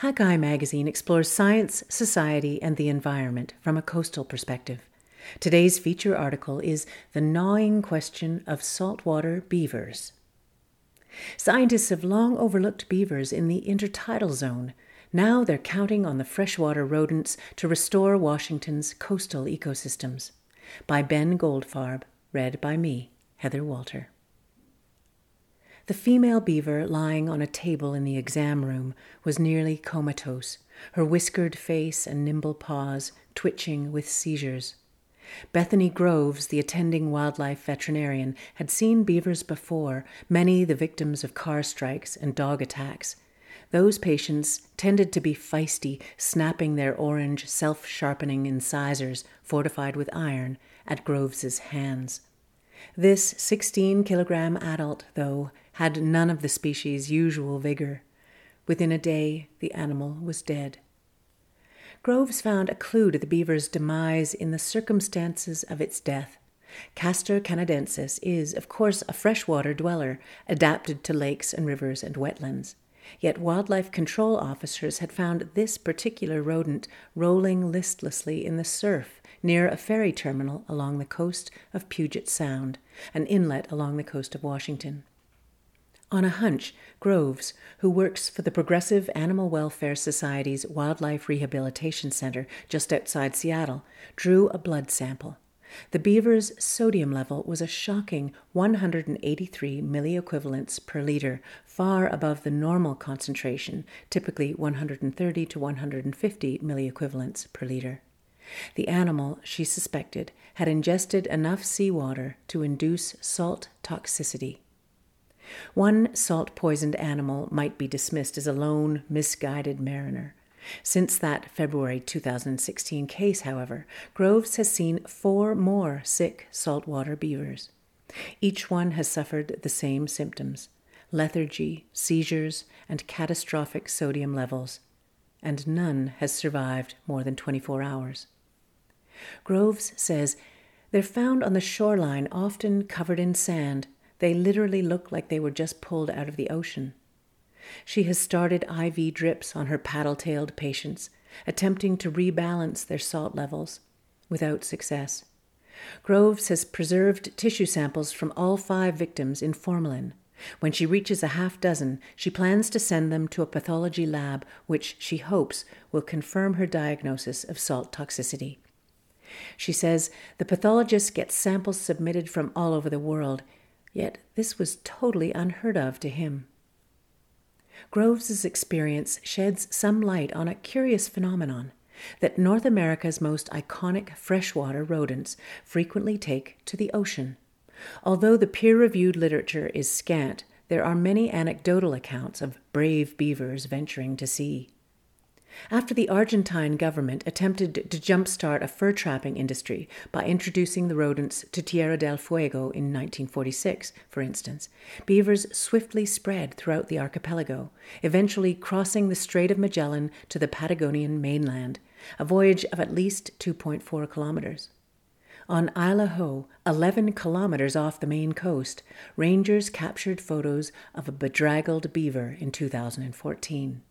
Hakai magazine explores science, society, and the environment from a coastal perspective. Today's feature article is The Gnawing Question of Saltwater Beavers. Scientists have long overlooked beavers in the intertidal zone. Now they're counting on the freshwater rodents to restore Washington's coastal ecosystems. By Ben Goldfarb, read by me, Heather Walter. The female beaver lying on a table in the exam room was nearly comatose, her whiskered face and nimble paws twitching with seizures. Bethany Groves, the attending wildlife veterinarian, had seen beavers before, many the victims of car strikes and dog attacks. Those patients tended to be feisty, snapping their orange, self sharpening incisors, fortified with iron, at Groves's hands. This 16 kilogram adult, though, had none of the species' usual vigor. Within a day, the animal was dead. Groves found a clue to the beaver's demise in the circumstances of its death. Castor canadensis is, of course, a freshwater dweller, adapted to lakes and rivers and wetlands. Yet wildlife control officers had found this particular rodent rolling listlessly in the surf near a ferry terminal along the coast of Puget Sound, an inlet along the coast of Washington. On a hunch, Groves, who works for the Progressive Animal Welfare Society's Wildlife Rehabilitation Center just outside Seattle, drew a blood sample. The beaver's sodium level was a shocking 183 milliequivalents per liter, far above the normal concentration, typically 130 to 150 milliequivalents per liter. The animal, she suspected, had ingested enough seawater to induce salt toxicity. One salt poisoned animal might be dismissed as a lone, misguided mariner. Since that February 2016 case, however, Groves has seen four more sick saltwater beavers. Each one has suffered the same symptoms lethargy, seizures, and catastrophic sodium levels, and none has survived more than 24 hours. Groves says they're found on the shoreline, often covered in sand, they literally look like they were just pulled out of the ocean. She has started IV drips on her paddle tailed patients, attempting to rebalance their salt levels, without success. Groves has preserved tissue samples from all five victims in formalin. When she reaches a half dozen, she plans to send them to a pathology lab, which she hopes will confirm her diagnosis of salt toxicity. She says the pathologist gets samples submitted from all over the world, Yet this was totally unheard of to him. Groves's experience sheds some light on a curious phenomenon that North America's most iconic freshwater rodents frequently take to the ocean. Although the peer reviewed literature is scant, there are many anecdotal accounts of brave beavers venturing to sea. After the Argentine government attempted to jumpstart a fur trapping industry by introducing the rodents to Tierra del Fuego in 1946, for instance, beavers swiftly spread throughout the archipelago, eventually crossing the Strait of Magellan to the Patagonian mainland, a voyage of at least 2.4 kilometers. On Isla Haut, 11 kilometers off the main coast, rangers captured photos of a bedraggled beaver in 2014.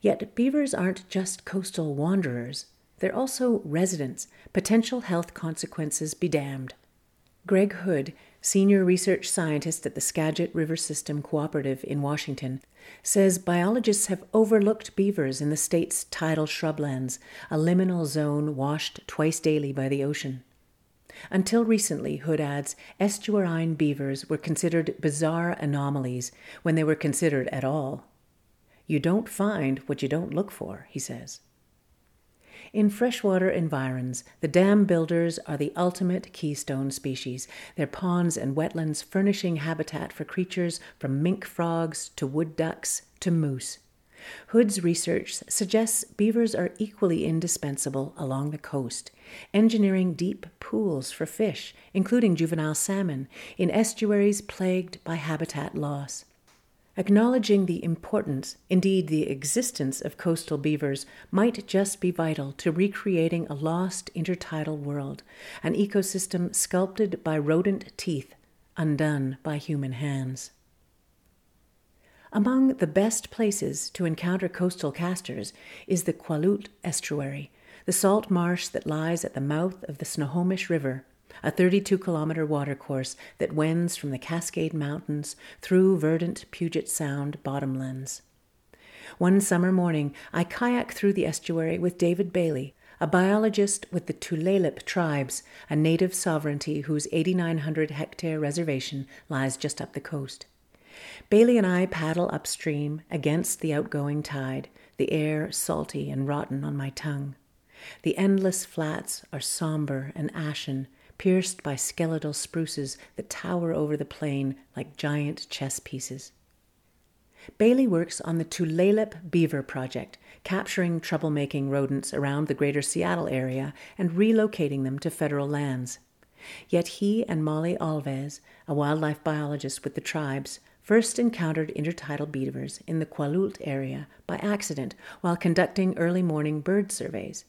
Yet beavers aren't just coastal wanderers, they're also residents, potential health consequences be damned. Greg Hood, senior research scientist at the Skagit River System Cooperative in Washington, says biologists have overlooked beavers in the state's tidal shrublands, a liminal zone washed twice daily by the ocean. Until recently, Hood adds, estuarine beavers were considered bizarre anomalies when they were considered at all. You don't find what you don't look for, he says. In freshwater environs, the dam builders are the ultimate keystone species, their ponds and wetlands furnishing habitat for creatures from mink frogs to wood ducks to moose. Hood's research suggests beavers are equally indispensable along the coast, engineering deep pools for fish, including juvenile salmon, in estuaries plagued by habitat loss. Acknowledging the importance, indeed the existence, of coastal beavers might just be vital to recreating a lost intertidal world, an ecosystem sculpted by rodent teeth, undone by human hands. Among the best places to encounter coastal castors is the Qwuloolt estuary, the salt marsh that lies at the mouth of the Snohomish River, a 32 kilometer watercourse that wends from the Cascade Mountains through verdant Puget Sound bottomlands. One summer morning, I kayaked through the estuary with David Bailey, a biologist with the Tulalip tribes, a native sovereignty whose 8,900 hectare reservation lies just up the coast. Bailey and I paddle upstream against the outgoing tide, the air salty and rotten on my tongue. The endless flats are somber and ashen, pierced by skeletal spruces that tower over the plain like giant chess pieces. Bailey works on the Tulalip Beaver Project, capturing troublemaking rodents around the greater Seattle area and relocating them to federal lands. Yet he and Molly Alves, a wildlife biologist with the tribes, first encountered intertidal beavers in the Qwuloolt area by accident while conducting early morning bird surveys.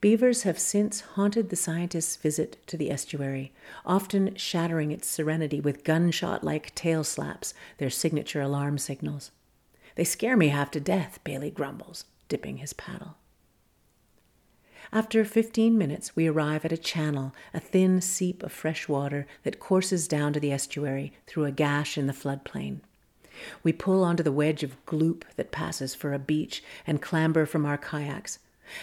Beavers have since haunted the scientists' visit to the estuary, often shattering its serenity with gunshot like tail slaps, their signature alarm signals. They scare me half to death, Bailey grumbles, dipping his paddle. After 15 minutes, we arrive at a channel, a thin seep of fresh water that courses down to the estuary through a gash in the floodplain. We pull onto the wedge of gloop that passes for a beach and clamber from our kayaks.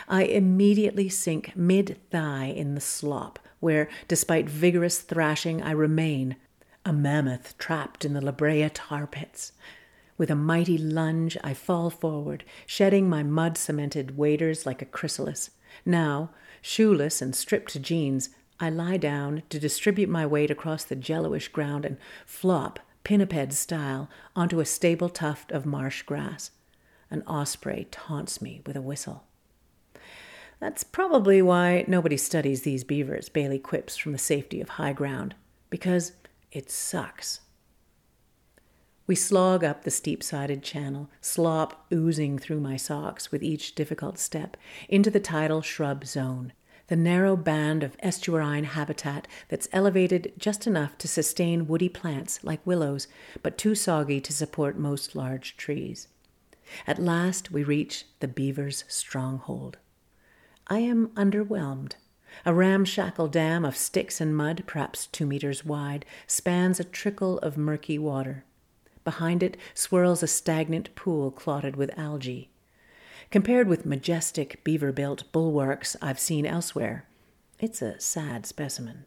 I immediately sink mid thigh in the slop, where, despite vigorous thrashing, I remain, a mammoth trapped in the La Brea tar pits. With a mighty lunge, I fall forward, shedding my mud cemented waders like a chrysalis. Now, shoeless and stripped to jeans, I lie down to distribute my weight across the jelloish ground and flop, pinniped style, onto a stable tuft of marsh grass. An osprey taunts me with a whistle. That's probably why nobody studies these beavers, Bailey quips from the safety of high ground, because it sucks. We slog up the steep sided channel, slop oozing through my socks with each difficult step, into the tidal shrub zone, the narrow band of estuarine habitat that's elevated just enough to sustain woody plants like willows, but too soggy to support most large trees. At last, we reach the beaver's stronghold. I am underwhelmed. A ramshackle dam of sticks and mud, perhaps two meters wide, spans a trickle of murky water. Behind it swirls a stagnant pool clotted with algae. Compared with majestic beaver built bulwarks I've seen elsewhere, it's a sad specimen.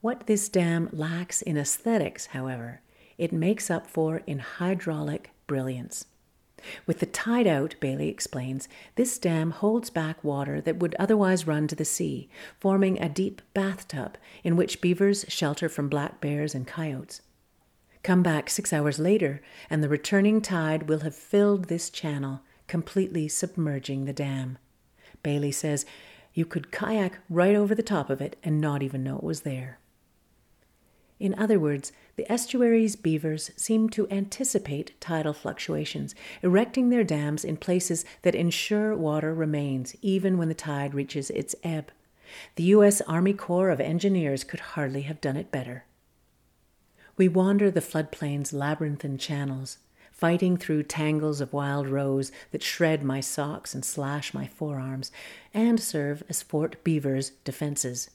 What this dam lacks in aesthetics, however, it makes up for in hydraulic brilliance. With the tide out, Bailey explains, this dam holds back water that would otherwise run to the sea, forming a deep bathtub in which beavers shelter from black bears and coyotes. Come back six hours later, and the returning tide will have filled this channel, completely submerging the dam. Bailey says you could kayak right over the top of it and not even know it was there. In other words, the estuary's beavers seem to anticipate tidal fluctuations, erecting their dams in places that ensure water remains even when the tide reaches its ebb. The U.S. Army Corps of Engineers could hardly have done it better. We wander the floodplain's labyrinthine channels, fighting through tangles of wild rose that shred my socks and slash my forearms, and serve as Fort Beaver's defenses.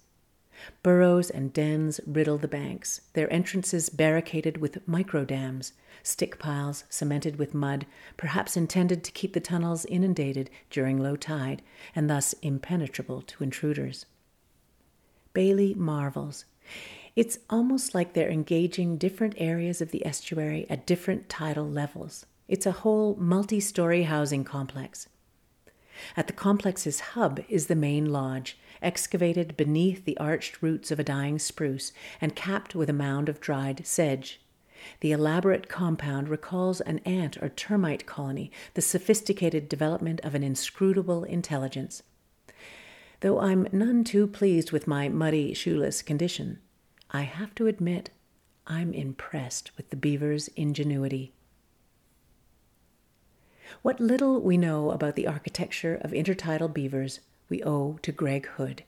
Burrows and dens riddle the banks, their entrances barricaded with micro dams, stick piles cemented with mud, perhaps intended to keep the tunnels inundated during low tide and thus impenetrable to intruders. Bailey marvels. It's almost like they're engaging different areas of the estuary at different tidal levels. It's a whole multi story housing complex. At the complex's hub is the main lodge, excavated beneath the arched roots of a dying spruce and capped with a mound of dried sedge. The elaborate compound recalls an ant or termite colony, the sophisticated development of an inscrutable intelligence. Though I'm none too pleased with my muddy, shoeless condition, I have to admit, I'm impressed with the beaver's ingenuity. What little we know about the architecture of intertidal beavers we owe to Greg Hood.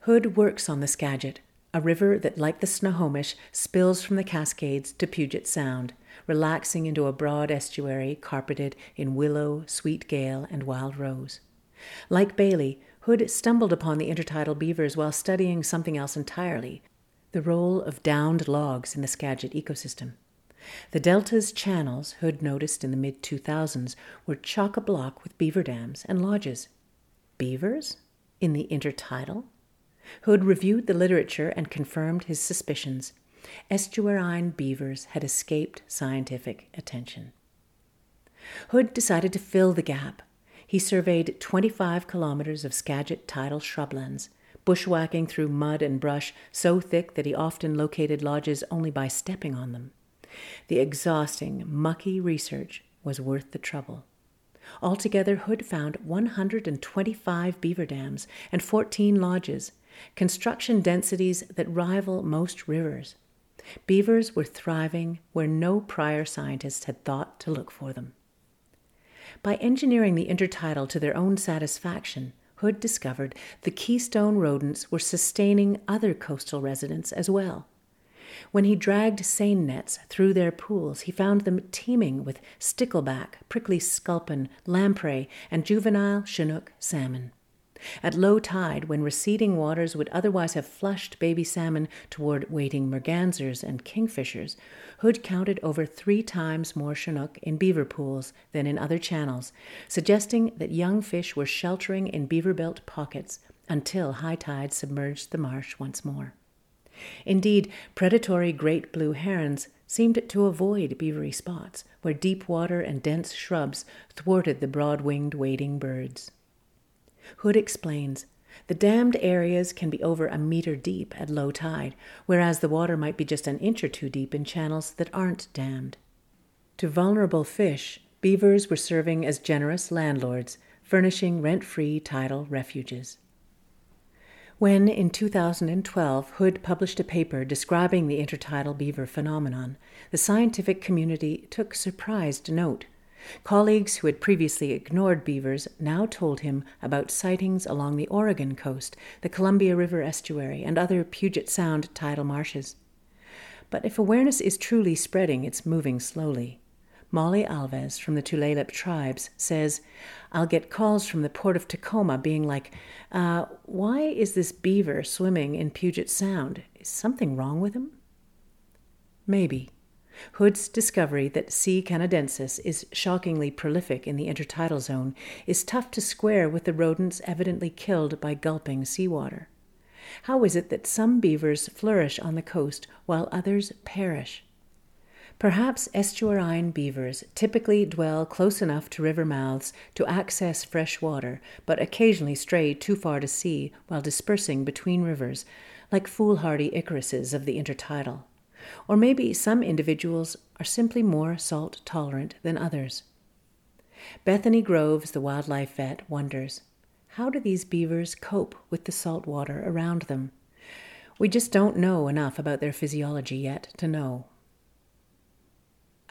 Hood works on the Skagit, a river that, like the Snohomish, spills from the Cascades to Puget Sound, relaxing into a broad estuary carpeted in willow, sweet gale, and wild rose. Like Bailey, Hood stumbled upon the intertidal beavers while studying something else entirely the role of downed logs in the Skagit ecosystem. The delta's channels, Hood noticed in the mid 2000s, were chock a block with beaver dams and lodges. Beavers? In the intertidal? Hood reviewed the literature and confirmed his suspicions. Estuarine beavers had escaped scientific attention. Hood decided to fill the gap. He surveyed 25 kilometers of Skagit tidal shrublands, bushwhacking through mud and brush so thick that he often located lodges only by stepping on them. The exhausting, mucky research was worth the trouble. Altogether, Hood found 125 beaver dams and 14 lodges, construction densities that rival most rivers. Beavers were thriving where no prior scientists had thought to look for them. By engineering the intertidal to their own satisfaction, Hood discovered the keystone rodents were sustaining other coastal residents as well. When he dragged seine nets through their pools, he found them teeming with stickleback, prickly sculpin, lamprey, and juvenile chinook salmon. At low tide, when receding waters would otherwise have flushed baby salmon toward waiting mergansers and kingfishers, Hood counted over three times more chinook in beaver pools than in other channels, suggesting that young fish were sheltering in beaver built pockets until high tide submerged the marsh once more. Indeed, predatory great blue herons seemed to avoid beavery spots, where deep water and dense shrubs thwarted the broad winged wading birds. Hood explains the dammed areas can be over a meter deep at low tide, whereas the water might be just an inch or two deep in channels that aren't dammed. To vulnerable fish, beavers were serving as generous landlords, furnishing rent free tidal refuges. When, in 2012, Hood published a paper describing the intertidal beaver phenomenon, the scientific community took surprised note. Colleagues who had previously ignored beavers now told him about sightings along the Oregon coast, the Columbia River estuary, and other Puget Sound tidal marshes. But if awareness is truly spreading, it's moving slowly. Molly Alves from the Tulalip tribes says, I'll get calls from the port of Tacoma being like, uh, Why is this beaver swimming in Puget Sound? Is something wrong with him? Maybe. Hood's discovery that C. canadensis is shockingly prolific in the intertidal zone is tough to square with the rodents evidently killed by gulping seawater. How is it that some beavers flourish on the coast while others perish? Perhaps estuarine beavers typically dwell close enough to river mouths to access fresh water, but occasionally stray too far to sea while dispersing between rivers, like foolhardy Icaruses of the intertidal. Or maybe some individuals are simply more salt tolerant than others. Bethany Groves, the wildlife vet, wonders how do these beavers cope with the salt water around them? We just don't know enough about their physiology yet to know.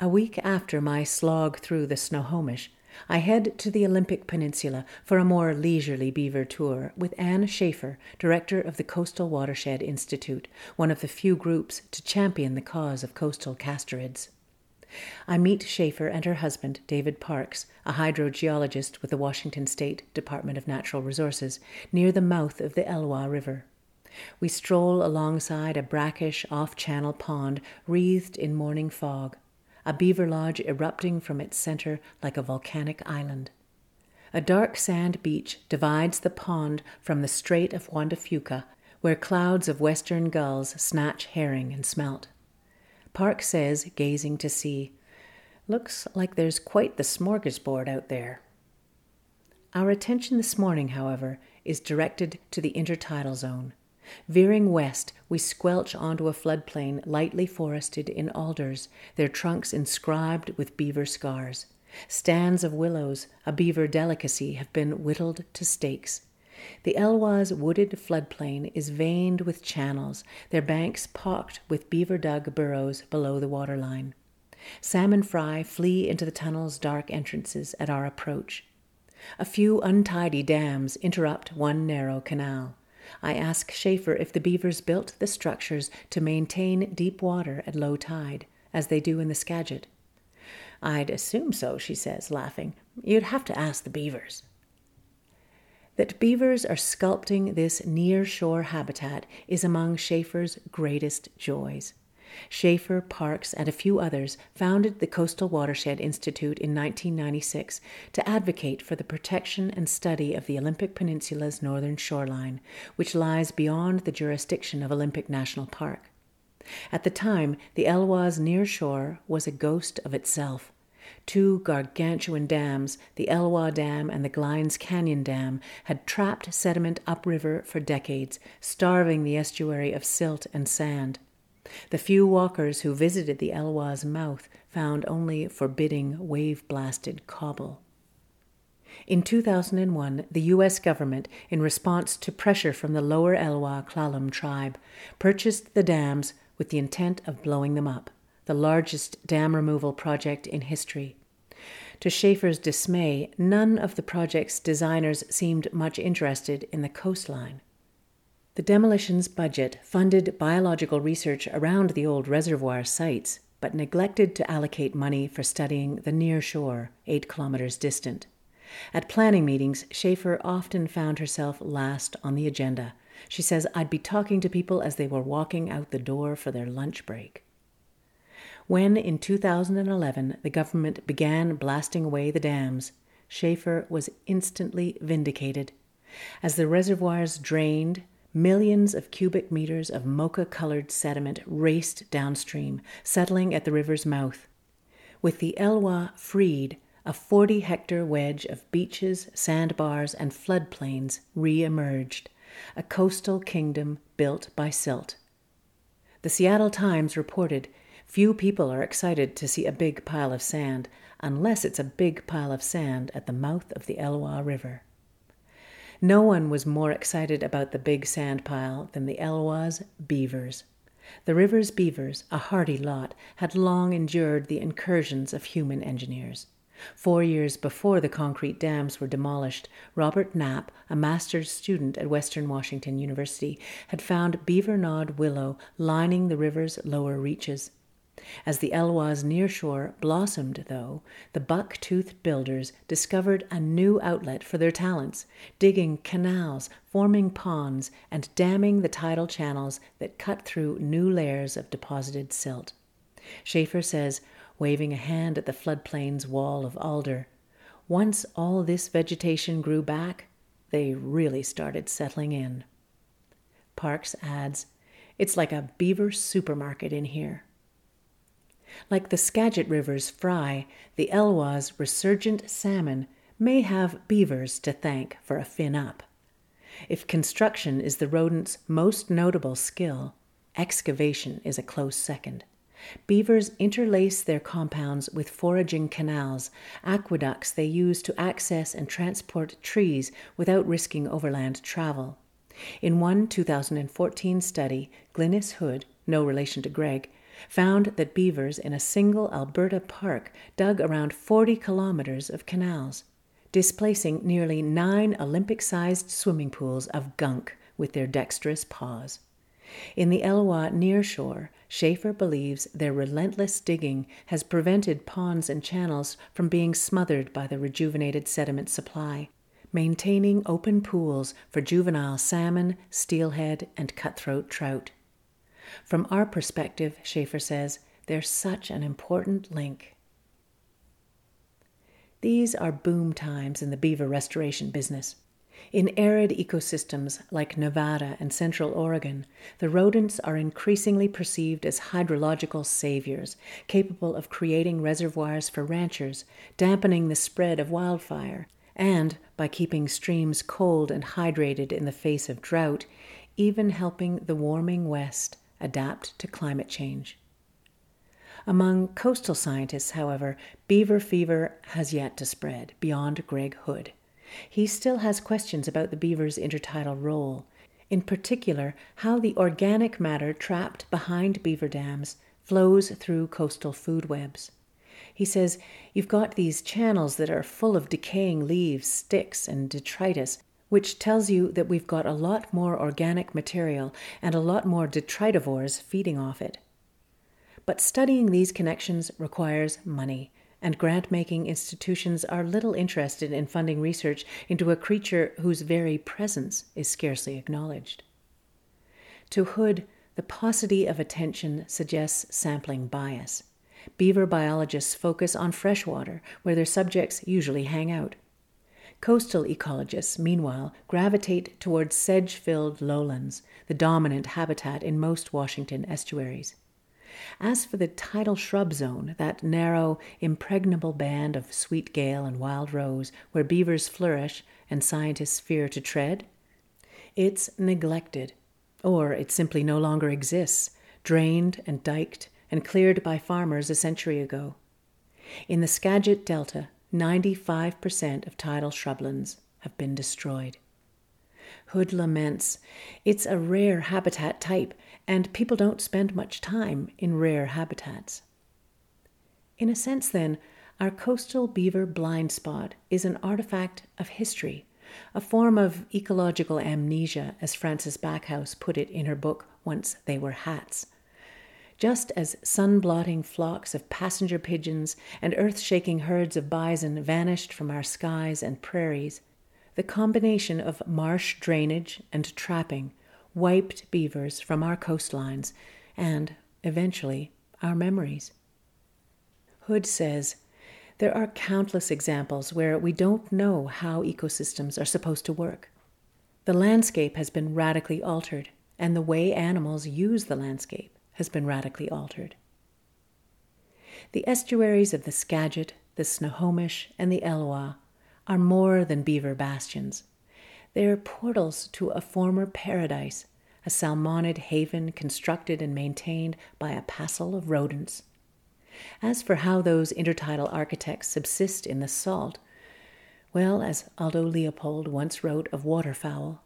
A week after my slog through the Snohomish, I head to the Olympic Peninsula for a more leisurely beaver tour with Anne Shaffer, director of the Coastal Watershed Institute, one of the few groups to champion the cause of coastal castorids. I meet Shaffer and her husband, David Parks, a hydrogeologist with the Washington State Department of Natural Resources, near the mouth of the Elwha River. We stroll alongside a brackish off channel pond wreathed in morning fog a beaver lodge erupting from its center like a volcanic island. A dark sand beach divides the pond from the Strait of Juan de Fuca, where clouds of western gulls snatch herring and smelt. Park says, gazing to sea, Looks like there's quite the smorgasbord out there. Our attention this morning, however, is directed to the intertidal zone. Veering west, we squelch onto a floodplain lightly forested in alders, their trunks inscribed with beaver scars. Stands of willows, a beaver delicacy, have been whittled to stakes. The Elwha's wooded floodplain is veined with channels, their banks pocked with beaver dug burrows below the waterline. Salmon fry flee into the tunnel's dark entrances at our approach. A few untidy dams interrupt one narrow canal. I ask Shaffer if the beavers built the structures to maintain deep water at low tide, as they do in the Skagit. I'd assume so, she says, laughing. You'd have to ask the beavers. That beavers are sculpting this near shore habitat is among Shaffer's greatest joys. Shaffer, Parks, and a few others founded the Coastal Watershed Institute in 1996 to advocate for the protection and study of the Olympic Peninsula's northern shoreline, which lies beyond the jurisdiction of Olympic National Park. At the time, the Elwha's near shore was a ghost of itself. Two gargantuan dams, the Elwha Dam and the Glines Canyon Dam, had trapped sediment upriver for decades, starving the estuary of silt and sand. The few walkers who visited the Elwha's mouth found only forbidding wave blasted cobble. In 2001, the U.S. government, in response to pressure from the lower Elwha Klallam tribe, purchased the dams with the intent of blowing them up, the largest dam removal project in history. To Shaffer's dismay, none of the project's designers seemed much interested in the coastline. The demolition's budget funded biological research around the old reservoir sites, but neglected to allocate money for studying the near shore, eight kilometers distant. At planning meetings, Shaffer often found herself last on the agenda. She says, I'd be talking to people as they were walking out the door for their lunch break. When, in 2011, the government began blasting away the dams, Shaffer was instantly vindicated. As the reservoirs drained, Millions of cubic meters of mocha colored sediment raced downstream, settling at the river's mouth. With the Elwha freed, a 40 hectare wedge of beaches, sandbars, and floodplains re emerged, a coastal kingdom built by silt. The Seattle Times reported few people are excited to see a big pile of sand unless it's a big pile of sand at the mouth of the Elwha River. No one was more excited about the big sand pile than the Elwha's beavers. The river's beavers, a hardy lot, had long endured the incursions of human engineers. Four years before the concrete dams were demolished, Robert Knapp, a master's student at Western Washington University, had found beaver gnawed willow lining the river's lower reaches. As the Elwha's nearshore blossomed, though, the buck toothed builders discovered a new outlet for their talents, digging canals, forming ponds, and damming the tidal channels that cut through new layers of deposited silt. Shaffer says, waving a hand at the floodplain's wall of alder, once all this vegetation grew back, they really started settling in. Parks adds, It's like a beaver supermarket in here. Like the Skagit River's fry, the Elwha's resurgent salmon may have beavers to thank for a fin up. If construction is the rodent's most notable skill, excavation is a close second. Beavers interlace their compounds with foraging canals, aqueducts they use to access and transport trees without risking overland travel. In one 2014 study, Glynis Hood, no relation to Greg, found that beavers in a single Alberta park dug around 40 kilometers of canals, displacing nearly nine Olympic sized swimming pools of gunk with their dexterous paws. In the Elwha nearshore, Shaffer believes their relentless digging has prevented ponds and channels from being smothered by the rejuvenated sediment supply, maintaining open pools for juvenile salmon, steelhead, and cutthroat trout. From our perspective, Shaffer says, they're such an important link. These are boom times in the beaver restoration business. In arid ecosystems like Nevada and Central Oregon, the rodents are increasingly perceived as hydrological saviors, capable of creating reservoirs for ranchers, dampening the spread of wildfire, and, by keeping streams cold and hydrated in the face of drought, even helping the warming West adapt to climate change. Among coastal scientists, however, beaver fever has yet to spread beyond Greg Hood. He still has questions about the beaver's intertidal role, in particular, how the organic matter trapped behind beaver dams flows through coastal food webs. He says, You've got these channels that are full of decaying leaves, sticks, and detritus, which tells you that we've got a lot more organic material and a lot more detritivores feeding off it. But studying these connections requires money, and grant making institutions are little interested in funding research into a creature whose very presence is scarcely acknowledged. To Hood, the paucity of attention suggests sampling bias. Beaver biologists focus on freshwater, where their subjects usually hang out. Coastal ecologists, meanwhile, gravitate towards sedge filled lowlands, the dominant habitat in most Washington estuaries. As for the tidal shrub zone, that narrow, impregnable band of sweet gale and wild rose where beavers flourish and scientists fear to tread, it's neglected, or it simply no longer exists, drained and diked and cleared by farmers a century ago. In the Skagit Delta, 95% of tidal shrublands have been destroyed. Hood laments it's a rare habitat type and people don't spend much time in rare habitats. In a sense, then, our coastal beaver blind spot is an artifact of history, a form of ecological amnesia, as Frances Backhouse put it in her book Once They Were Hats. Just as sun blotting flocks of passenger pigeons and earth shaking herds of bison vanished from our skies and prairies, the combination of marsh drainage and trapping wiped beavers from our coastlines and, eventually, our memories. Hood says there are countless examples where we don't know how ecosystems are supposed to work. The landscape has been radically altered, and the way animals use the landscape has been radically altered. The estuaries of the Skagit, the Snohomish, and the Elwha are more than beaver bastions. They are portals to a former paradise, a salmonid haven constructed and maintained by a passel of rodents. As for how those intertidal architects subsist in the salt, well, as Aldo Leopold once wrote of waterfowl,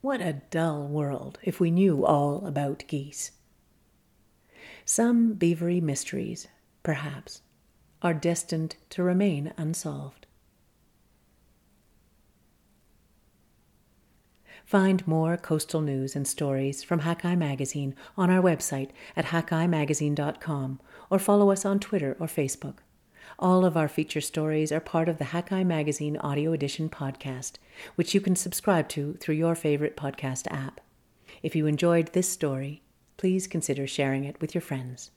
what a dull world if we knew all about geese. Some beavery mysteries, perhaps, are destined to remain unsolved. Find more coastal news and stories from Hakai Magazine on our website at hakaimagazine.com or follow us on Twitter or Facebook. All of our feature stories are part of the Hakai Magazine Audio Edition podcast, which you can subscribe to through your favorite podcast app. If you enjoyed this story, please consider sharing it with your friends.